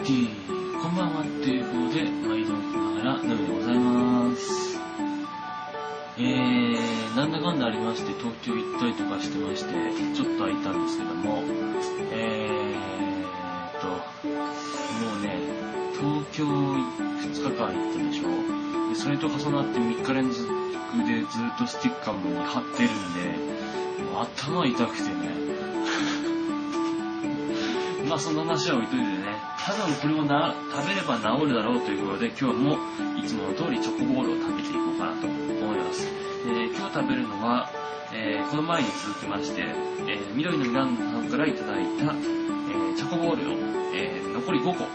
ティこんばんはっていうことで、毎度ながら、ナミでございます。えー、なんだかんだありまして、東京行ったりとかしてまして、ちょっと空いたんですけども、えーと、もうね、東京2日間行ったでしょ。でそれと重なって3日連続でずっとスティッカーも貼ってるんで、もう頭痛くてね、まあそんな話は置いといてね、多分これをな食べれば治るだろうということで、今日もいつもの通りチョコボールを食べていこうかなと思います。で今日食べるのは、えーこの前に続きまして、えー緑のミランダさんからいただいた、えチョコボールを、え残り5個、え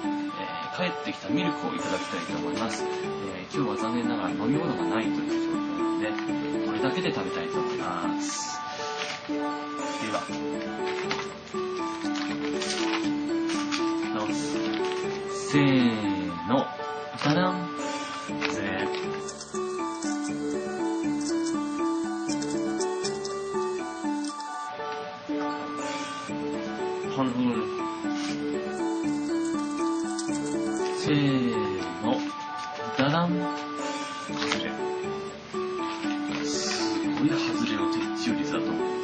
帰ってきたミルクをいただきたいと思います。え今日は残念ながら飲み物がないという状況なので、これだけで食べたいと思います。では、せーの、ダダンぜ半分。せーの、ダダン。外れ。すごい外れの的中率だと思う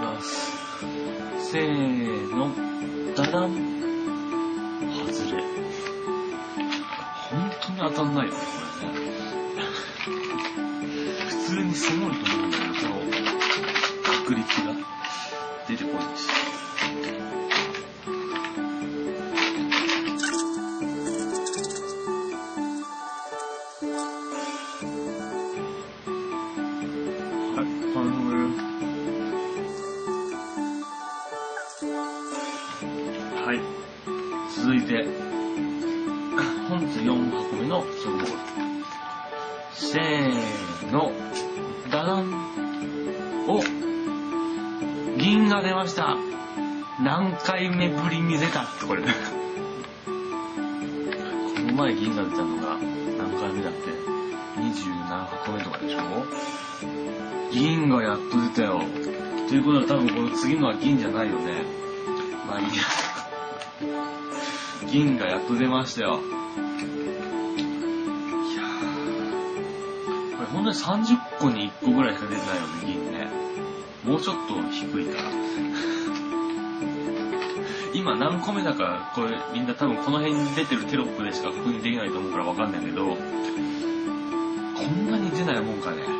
ます。せーの、ダダン。外れ。本当に当たんないよね、これね。普通にすごいと思うんだけど、確率が出てこないし。はい。続いて、本日4箱目のチョコボール。せーの、ダダン。お銀が出ました。何回目ぶりに出た？ってこれ。この前銀が出たのが何回目だって？27箱目とかでしょ？銀がやっと出たよ。ということは多分この次のは銀じゃないよね。まあいいや。銀がやっと出ましたよ。いやこれ本当に30個に1個ぐらいしか出てないよね、銀ね。もうちょっと低いから。今何個目だか、これみんな多分この辺に出てるテロップでしか確認できないと思うからわかんないけど、こんなに出ないもんかね。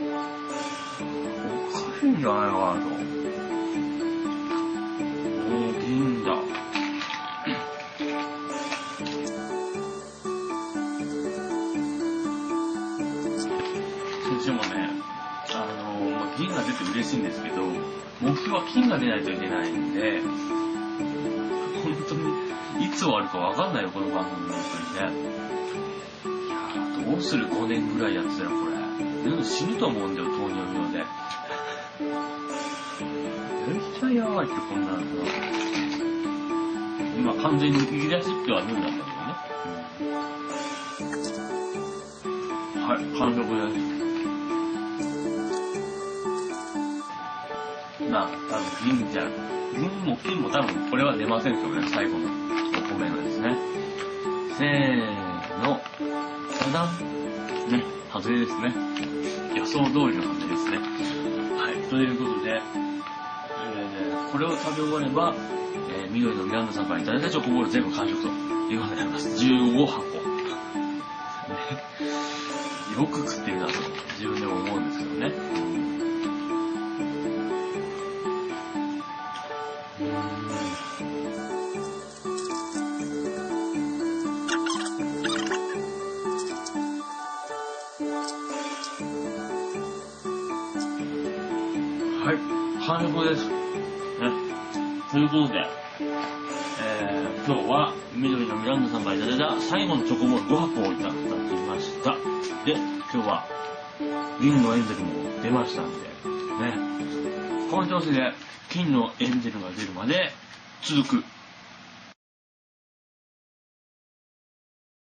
おかしいんじゃないのかなと。先生もね、あのまあ銀が出て嬉しいんですけど、目標は金が出ないといけないんで、本当に、いつ終わるかわかんないよ、この番組、本当にね。いやどうする ?5 年ぐらいやってたら、これ。で死ぬと思うんだよ、糖尿病で。絶対やばいって、こんなの。今、完全に言い出しっぺはヌーだったんだよね。はい、完食です。まあ、多分銀じゃ、銀も金も多分これは出ませんけどね、最後のお米のですね。せーの、ダダン。ね、外れですね。予想通りの感じですね。はい、ということで、えーこれを食べ終われば、えー緑のミランダさんからいただいたチョコボール全部完食ということになります。15箱。よく食ってるなと自分でも思うんですはい、完食です。ね。ということで、えー、今日は緑のミランダさんからいただいた最後のチョコボール5箱をいただきました。で、今日は銀のエンゼルも出ましたんで、ね。この調子で金のエンゼルが出るまで続く